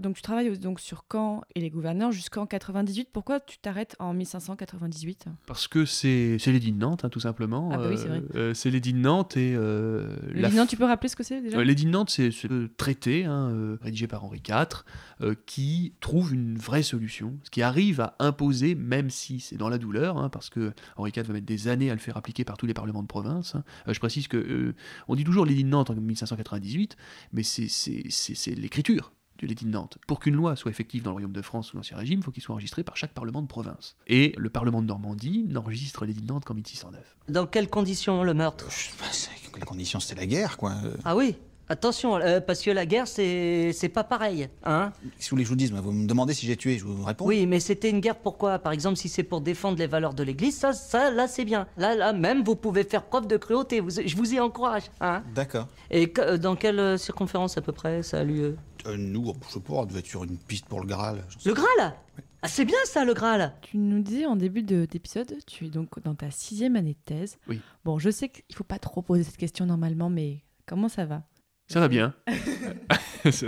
Donc tu travailles donc sur Caen et les gouverneurs jusqu'en 98 pourquoi tu t'arrêtes en 1598 Parce que c'est l'édit de Nantes, hein, tout simplement. Ah bah oui, c'est vrai. Euh, c'est l'édit de Nantes et... euh, la Linan, f- tu peux rappeler ce que c'est déjà? Euh, L'édit de Nantes, c'est ce traité hein, euh, rédigé par Henri IV euh, qui trouve une vraie solution, ce qui arrive à imposer, même si c'est dans la douleur, hein, parce que Henri IV va mettre des années à le faire appliquer par tous les parlements de province. Euh, je précise que euh, on dit toujours l'édit de Nantes en 1598, mais c'est l'écriture de l'édit de Nantes. Pour qu'une loi soit effective dans le royaume de France sous l'Ancien Régime, il faut qu'il soit enregistré par chaque parlement de province. Et le parlement de Normandie n'enregistre l'édit de Nantes qu'en 1609. Dans quelles conditions le meurtre? Bah, c'est- Les conditions, c'était la guerre, quoi. Euh, Ah oui Attention, euh, parce que la guerre, c'est c'est pas pareil. Hein? Si vous voulez que je vous dise, vous me demandez si j'ai tué, je vous réponds. oui, mais c'était une guerre pourquoi? Par exemple, si c'est pour défendre les valeurs de l'Église, ça, ça, là, c'est bien. Là, là, même, vous pouvez faire preuve de cruauté. Vous- je vous y encourage. Hein? D'accord. Et que- euh, dans quelle euh, circonférence à peu près ça a lieu? Euh, nous, je sais pas, on devait être sur une piste pour le Graal. Le Graal Ah, c'est bien ça, le Graal Tu nous disais en début de- d'épisode, tu es donc dans ta sixième année de thèse. Oui. Bon, je sais qu'il faut pas trop poser cette question normalement, mais comment ça va Ça va bien.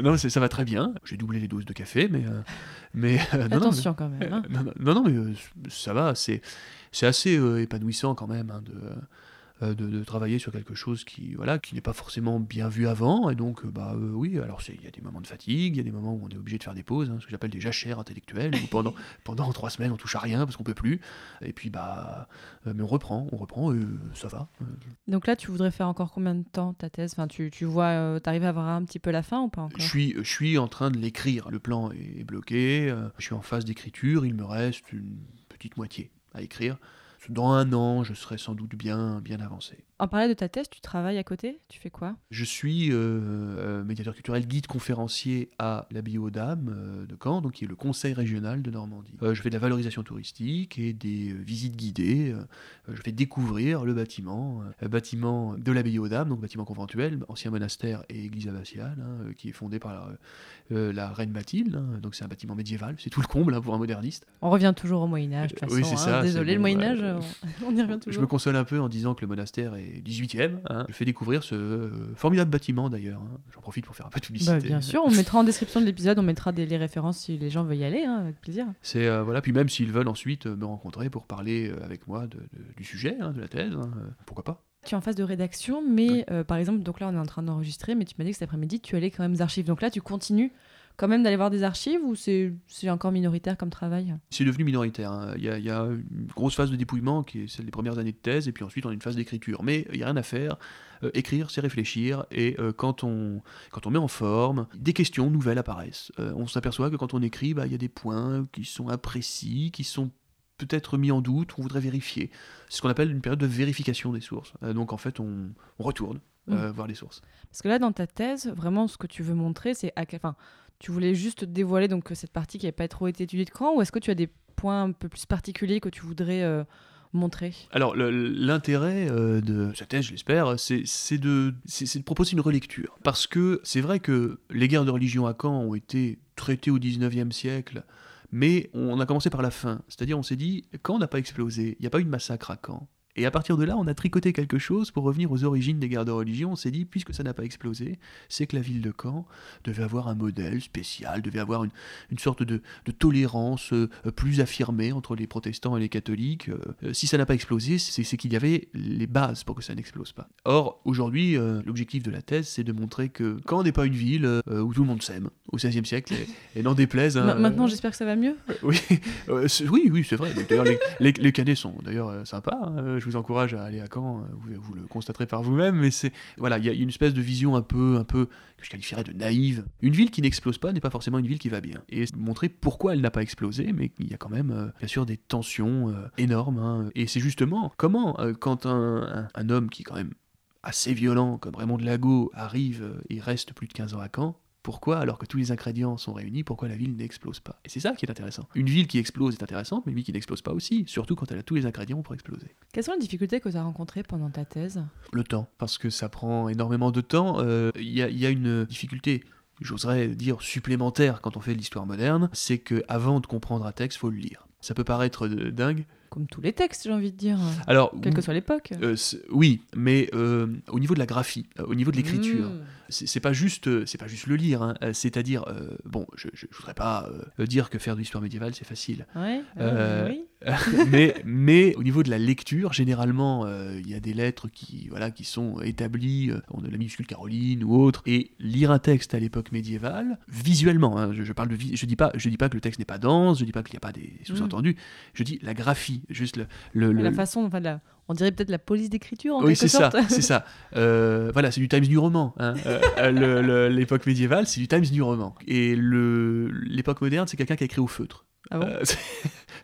Non, ça va très bien. J'ai doublé les doses de café, mais. euh, mais euh, non, non, Attention quand mais- même. hein. non, non, non, non, mais euh, ça va. C'est c'est assez euh, épanouissant quand même hein, de, euh, de, de travailler sur quelque chose qui voilà qui n'est pas forcément bien vu avant. Et donc, euh, bah euh, oui, alors il y a des moments de fatigue, il y a des moments où on est obligé de faire des pauses, hein, ce que j'appelle des jachères intellectuelles, où pendant, pendant trois semaines on touche à rien parce qu'on peut plus. Et puis, bah. euh, mais on reprend, on reprend, et euh, ça va. Euh, Donc là, tu voudrais faire encore combien de temps ta thèse? Enfin, tu, tu vois, euh, t'arrives à voir un petit peu la fin ou pas encore? Je suis, je suis en train de l'écrire. Le plan est bloqué. euh, Je suis en phase d'écriture. Il me reste une petite moitié à écrire. Dans un an, je serai sans doute bien, bien avancé. En parlant de ta thèse, tu travailles à côté Tu fais quoi? Je suis euh, euh, médiateur culturel, guide conférencier à l'Abbaye aux Dames euh, de Caen, donc qui est le conseil régional de Normandie. Je fais de la valorisation touristique et des visites guidées. je fais découvrir le bâtiment, bâtiment de l'Abbaye aux Dames, donc bâtiment conventuel, ancien monastère et église abbatiale, hein, qui est fondé par la, la reine Mathilde. hein, donc c'est un bâtiment médiéval, c'est tout le comble hein, pour un moderniste. On revient toujours au Moyen-Âge, de toute Oui, façon. c'est hein. ça, Désolé, c'est le bon, Moyen-Âge, ouais. on, y revient Je toujours. me console un peu en disant que le monastère est 18e. hein. Je fais découvrir ce euh, formidable bâtiment d'ailleurs. hein. J'en profite pour faire un peu de publicité. Bah, bien sûr, on mettra en description de l'épisode, on mettra des, les références si les gens veulent y aller, hein, avec plaisir. C'est euh, voilà. Puis même s'ils veulent ensuite euh, me rencontrer pour parler euh, avec moi de- de- du sujet, de la thèse, euh, pourquoi pas. Tu es en phase de rédaction, mais euh, par exemple, donc là on est en train d'enregistrer, mais tu m'as dit que cet après-midi tu allais quand même aux archives. Donc là tu continues quand même d'aller voir des archives ou c'est c'est encore minoritaire comme travail? C'est devenu minoritaire. hein. Il y, a, il y a une grosse phase de dépouillement qui est celle des premières années de thèse, et puis ensuite on a une phase d'écriture. Mais il n'y a rien à faire. Euh, écrire, c'est réfléchir, et euh, quand, on, quand on met en forme, des questions nouvelles apparaissent. Euh, on s'aperçoit que quand on écrit, bah, il y a des points qui sont imprécis, qui sont peut-être mis en doute, on voudrait vérifier. C'est ce qu'on appelle une période de vérification des sources. Euh, donc en fait, on, on retourne euh, voir les sources. Parce que là, dans ta thèse, vraiment, ce que tu veux montrer, c'est à quel... Enfin, tu voulais juste dévoiler donc cette partie qui n'a pas trop été étudiée de Caen, ou est-ce que tu as des points un peu plus particuliers que tu voudrais euh, montrer? Alors, l'intérêt euh, de cette thèse, je l'espère, c'est de proposer une relecture. Parce que c'est vrai que les guerres de religion à Caen ont été traitées au 19e siècle, mais on a commencé par la fin. C'est-à-dire, on s'est dit, Caen n'a pas explosé, il n'y a pas eu de massacre à Caen. Et à partir de là, on a tricoté quelque chose pour revenir aux origines des guerres de religion. On s'est dit, puisque ça n'a pas explosé, c'est que la ville de Caen devait avoir un modèle spécial, devait avoir une, une sorte de, de tolérance euh, plus affirmée entre les protestants et les catholiques. Euh, si ça n'a pas explosé, c'est c'est qu'il y avait les bases pour que ça n'explose pas. Or, aujourd'hui, euh, l'objectif de la thèse, c'est de montrer que Caen n'est pas une ville où tout le monde s'aime au XVIe siècle, et, et n'en déplaise. hein, Ma- Maintenant, j'espère que ça va mieux. oui, oui, oui, c'est vrai. D'ailleurs, les, les, les Canets sont d'ailleurs sympas. hein. Je vous encourage à aller à Caen. euh, Vous, le constaterez par vous-même. Mais c'est voilà, il y a une espèce de vision un peu, un peu que je qualifierais de naïve. Une ville qui n'explose pas n'est pas forcément une ville qui va bien. Et montrer pourquoi elle n'a pas explosé, mais qu'il y a quand même, euh, bien sûr, des tensions euh, énormes. hein. Et c'est justement comment, quand un, un- homme qui est quand même assez violent, comme Raymond de Lago, arrive et reste plus de 15 ans à Caen, pourquoi, alors que tous les ingrédients sont réunis, pourquoi la ville n'explose pas? Et c'est ça qui est intéressant. Une ville qui explose est intéressante, mais une ville qui n'explose pas aussi, surtout quand elle a tous les ingrédients pour exploser. Quelles sont les difficultés que tu as rencontrées pendant ta thèse? Le temps, parce que ça prend énormément de temps. Euh, Il y, a, il y a une difficulté, j'oserais dire supplémentaire quand on fait de l'histoire moderne, c'est que avant de comprendre un texte, faut le lire. Ça peut paraître dingue. Comme tous les textes, j'ai envie de dire. Alors, Quelle que soit l'époque. euh, oui, mais euh, au niveau de la graphie, euh, au niveau de l'écriture, Mmh. c'est pas juste, c'est pas juste le lire. hein, C'est-à-dire, bon, je, je voudrais pas dire que faire de l'histoire médiévale c'est facile. Ouais, oui. mais, mais au niveau de la lecture, généralement, euh, il y a des lettres qui, voilà, qui sont établies, euh, on a la minuscule Caroline ou autre, et lire un texte à l'époque médiévale, visuellement, hein, je, je parle de, je dis pas, je dis pas que le texte n'est pas dense, je dis pas qu'il n'y a pas des sous-entendus, je dis la graphie, juste le, le- le- La façon, enfin, la- on dirait peut-être la police d'écriture en oui, quelque c'est ça, sorte. c'est ça. Euh, voilà, c'est du Times New Roman. hein. Euh, euh, L'époque médiévale, c'est du Times New Roman. Et l'époque moderne, c'est quelqu'un qui a écrit au feutre. Ah bon? Euh,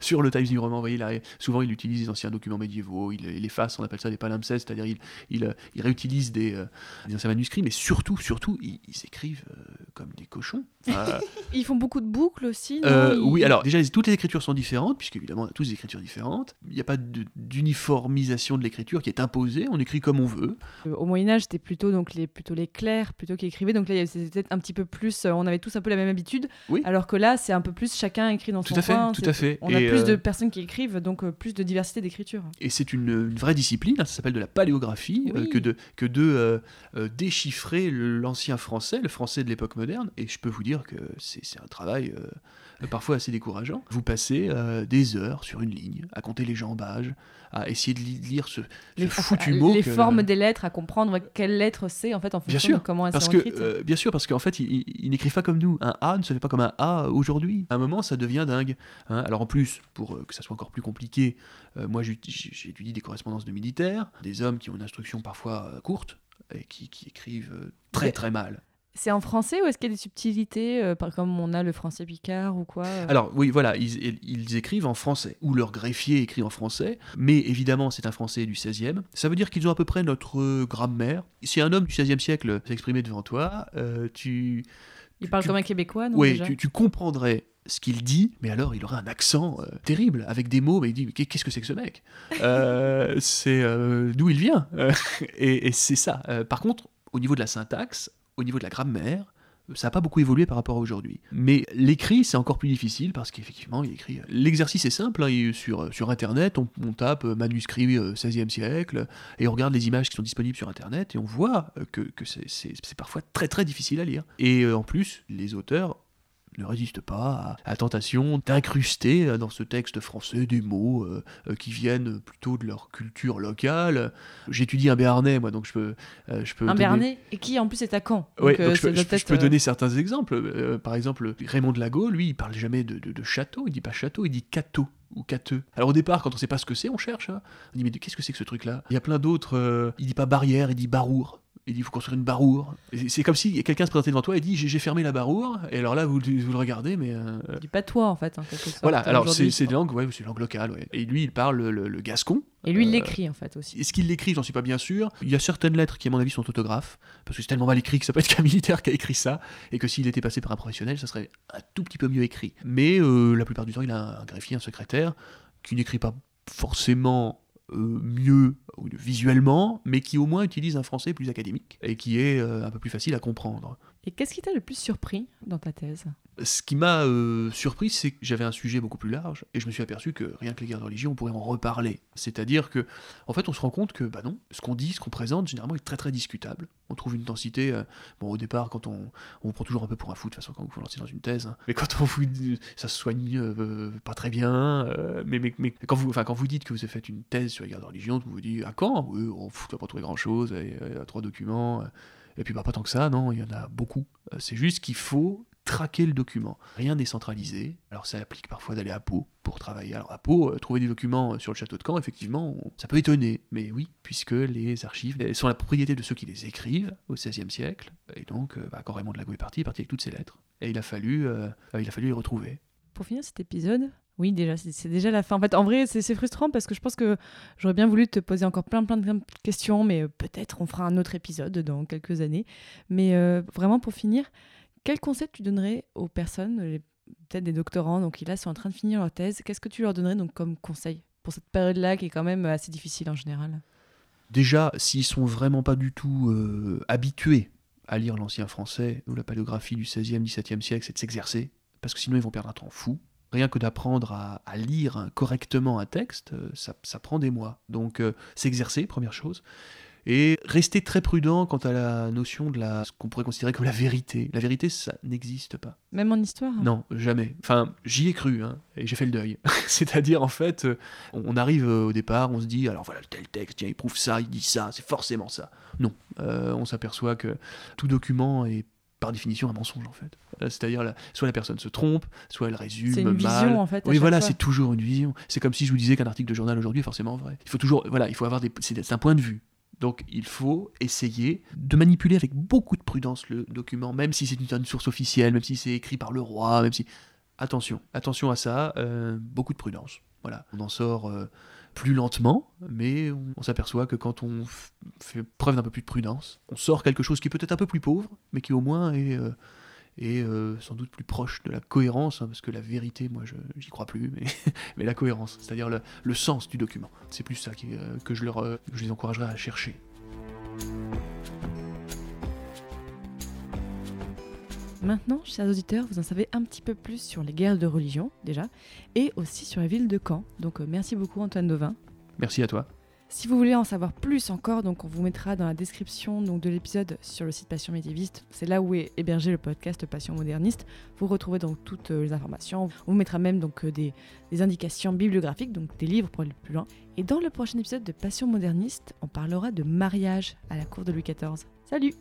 sur le Times New Roman, vous voyez, là, souvent il utilise des anciens documents médiévaux, il, il efface, on appelle ça des palimpsestes, c'est-à-dire il, il, euh, il réutilise des, euh, des anciens manuscrits, mais surtout, surtout, ils, ils écrivent euh, comme des cochons. Enfin, Ils font beaucoup de boucles aussi. euh, oui, alors déjà, toutes les écritures sont différentes, puisqu'évidemment, on a tous des écritures différentes. Il n'y a pas d'uniformisation de l'écriture qui est imposée, on écrit comme on veut. Euh, Au Moyen Âge, c'était plutôt donc les plutôt les clercs plutôt qui écrivaient. Donc là, c'était peut-être un petit peu plus. euh, on avait tous un peu la même habitude. Oui. Alors que là, c'est un peu plus chacun écrit dans Tout son à fait, coin. tout c'est- à fait. A plus de euh, personnes qui écrivent, donc euh, plus de diversité d'écriture. Et c'est une, une vraie discipline, hein, ça s'appelle de la paléographie, euh, Oui. que de, que de déchiffrer l'ancien français, le français de l'époque moderne. Et je peux vous dire que c'est un travail parfois assez décourageant. Vous passez des heures sur une ligne, à compter les jambages, à essayer de li- lire ce, ce Les, foutu euh, mot. les que- formes des lettres, à comprendre quelle lettre c'est en fait en fonction sûr, de comment elles parce sont que, écrites. euh, bien sûr, parce qu'en fait, ils, ils n'écrivent pas comme nous. Un A ne se fait pas comme un A aujourd'hui. À un moment, ça devient dingue. hein. Alors en plus, pour euh, que ça soit encore plus compliqué, euh, moi étudié des correspondances de militaires, des hommes qui ont une instruction parfois courte et qui, qui écrivent très très mal. C'est en français ou est-ce qu'il y a des subtilités, euh, par- comme on a le français picard ou quoi euh Alors oui, voilà, ils, ils écrivent en français, ou leur greffier écrit en français, mais évidemment c'est un français du 16e. Ça veut dire qu'ils ont à peu près notre euh, grammaire. Si un homme du 16e siècle s'exprimait devant toi, euh, tu, Il parle tu- comme un Québécois, non Oui, tu, tu comprendrais ce qu'il dit, mais alors il aurait un accent euh, terrible, avec des mots, mais il dit qu'est-ce que c'est que ce mec? Euh, C'est euh, d'où il vient? Et, et c'est ça. Par contre, au niveau de la syntaxe, au niveau de la grammaire, ça n'a pas beaucoup évolué par rapport à aujourd'hui. Mais l'écrit, c'est encore plus difficile parce qu'effectivement, il écrit. L'exercice est simple. hein, il- sur, Internet, on, tape euh, manuscrit euh, 16e siècle et on regarde les images qui sont disponibles sur Internet et on voit euh, que, c'est- parfois très très difficile à lire. Et euh, en plus, les auteurs ne résistent pas à la tentation d'incruster euh, dans ce texte français des mots euh, euh, qui viennent plutôt de leur culture locale. J'étudie un béarnais, moi, donc je peux... euh, je peux Un donner- Béarnais et qui en plus est à Caen. Ouais, Donc, donc je, peux, je je donner certains exemples. Par exemple, Raymond de Lago, lui, il parle jamais de, de- de château, il dit pas château, il dit cateau ou cateux. Alors au départ, quand on sait pas ce que c'est, on cherche. hein. On dit mais qu'est-ce que c'est que ce truc-là? Il y a plein d'autres. euh, il dit pas barrière, il dit barour. Il dit il faut construire une baroure. C'est comme si quelqu'un se présentait devant toi et dit j'ai fermé la baroure. Et alors là, vous, vous le regardez, mais. euh, Du patois, en fait, en quelque sorte. voilà, alors c'est une langue, ouais, c'est une langue locale. ouais. Et lui, il parle le, le gascon. Et lui, il Euh, l'écrit, en fait, aussi. Est-ce qu'il l'écrit? J'en suis pas bien sûr. Il y a certaines lettres qui, à mon avis, sont autographes, parce que c'est tellement mal écrit que ça peut être qu'un militaire qui a écrit ça, et que s'il était passé par un professionnel, ça serait un tout petit peu mieux écrit. Mais euh, la plupart du temps, il a un greffier, un secrétaire, qui n'écrit pas forcément mieux ou visuellement, mais qui au moins utilise un français plus académique, et qui est euh, un peu plus facile à comprendre. Et qu'est-ce qui t'a le plus surpris dans ta thèse? Ce qui m'a euh, surpris, c'est que j'avais un sujet beaucoup plus large et je me suis aperçu que rien que les guerres de religion, on pourrait en reparler. C'est-à-dire que, en fait, on se rend compte que, bah non, ce qu'on dit, ce qu'on présente, généralement, est très très discutable. On trouve une densité. euh, bon, au départ, quand on, on prend toujours un peu pour un fou de toute façon quand vous vous lancez dans une thèse, hein. mais quand on vous ça se soigne euh, pas très bien, mais, mais, quand vous, quand vous dites que vous avez fait une thèse sur les guerres de religion, on vous dit à quand Oui, on ne va pas trouver grand-chose, a trois documents. Et puis bah, pas tant que ça, non, il y en a beaucoup. Euh, C'est juste qu'il faut traquer le document. Rien n'est centralisé. Alors ça implique parfois d'aller à Pau pour travailler. Alors à Pau, euh, trouver des documents euh, sur le château de Caen, effectivement, ça peut étonner. Mais oui, puisque les archives elles sont la propriété de ceux qui les écrivent au XVIe siècle. Et donc, bah, quand Raymond de Lago est parti, il est parti avec toutes ces lettres. Et il a fallu, il a fallu les retrouver. Pour finir cet épisode, oui, déjà, c'est déjà la fin. En fait, en vrai, c'est frustrant parce que je pense que j'aurais bien voulu te poser encore plein, plein de questions, mais euh, peut-être on fera un autre épisode dans quelques années. Mais euh, vraiment, pour finir, quel conseil tu donnerais aux personnes, peut-être des doctorants, donc qui là sont en train de finir leur thèse, qu'est-ce que tu leur donnerais donc comme conseil pour cette période-là qui est quand même assez difficile en général? Déjà, s'ils sont vraiment pas du tout euh, habitués à lire l'ancien français ou la paléographie du XVIe, XVIIe siècle, c'est de s'exercer, parce que sinon ils vont perdre un temps fou. Rien que d'apprendre à, à lire correctement un texte, euh, ça, ça prend des mois. Donc euh, s'exercer, première chose. Et rester très prudent quant à la notion de la, ce qu'on pourrait considérer comme la vérité. La vérité, ça n'existe pas. Même en histoire hein? Non, jamais. Enfin, j'y ai cru, hein, et j'ai fait le deuil. C'est-à-dire, en fait, euh, on arrive au départ, on se dit, alors voilà, tel texte, tiens, il prouve ça, il dit ça, c'est forcément ça. Non, Euh, on s'aperçoit que tout document est par définition un mensonge, en fait. Euh, C'est-à-dire, la- soit la personne se trompe, soit elle résume C'est une mal. vision, en fait, Oui, voilà, fois. c'est toujours une vision. C'est comme si je vous disais qu'un article de journal aujourd'hui est forcément vrai. Il faut toujours, voilà, il faut avoir des, c'est c'est un point de vue. Donc il faut essayer de manipuler avec beaucoup de prudence le document, même si c'est une, une source officielle, même si c'est écrit par le roi, même si... Attention, attention à ça, euh, beaucoup de prudence. Voilà, on en sort euh, plus lentement, mais on, s'aperçoit que quand on fait preuve d'un peu plus de prudence, on sort quelque chose qui est peut-être un peu plus pauvre, mais qui au moins est, euh, euh, sans doute plus proche de la cohérence, hein, parce que la vérité, moi, j'y crois plus, mais, la cohérence, c'est-à-dire le, sens du document. C'est plus ça euh, que je, leur, je les encouragerais à chercher. Maintenant, chers auditeurs, vous en savez un petit peu plus sur les guerres de religion, déjà, et aussi sur la ville de Caen. Donc, euh, merci beaucoup, Antoine Dauvin. Merci à toi. Si vous voulez en savoir plus encore, donc on vous mettra dans la description donc, de l'épisode sur le site Passion Médiéviste. C'est là où est hébergé le podcast Passion Moderniste. Vous retrouvez donc toutes euh, les informations. On vous mettra même donc euh, des, des indications bibliographiques, donc des livres pour aller plus loin. Et dans le prochain épisode de Passion Moderniste, on parlera de mariage à la cour de Louis XIV. Salut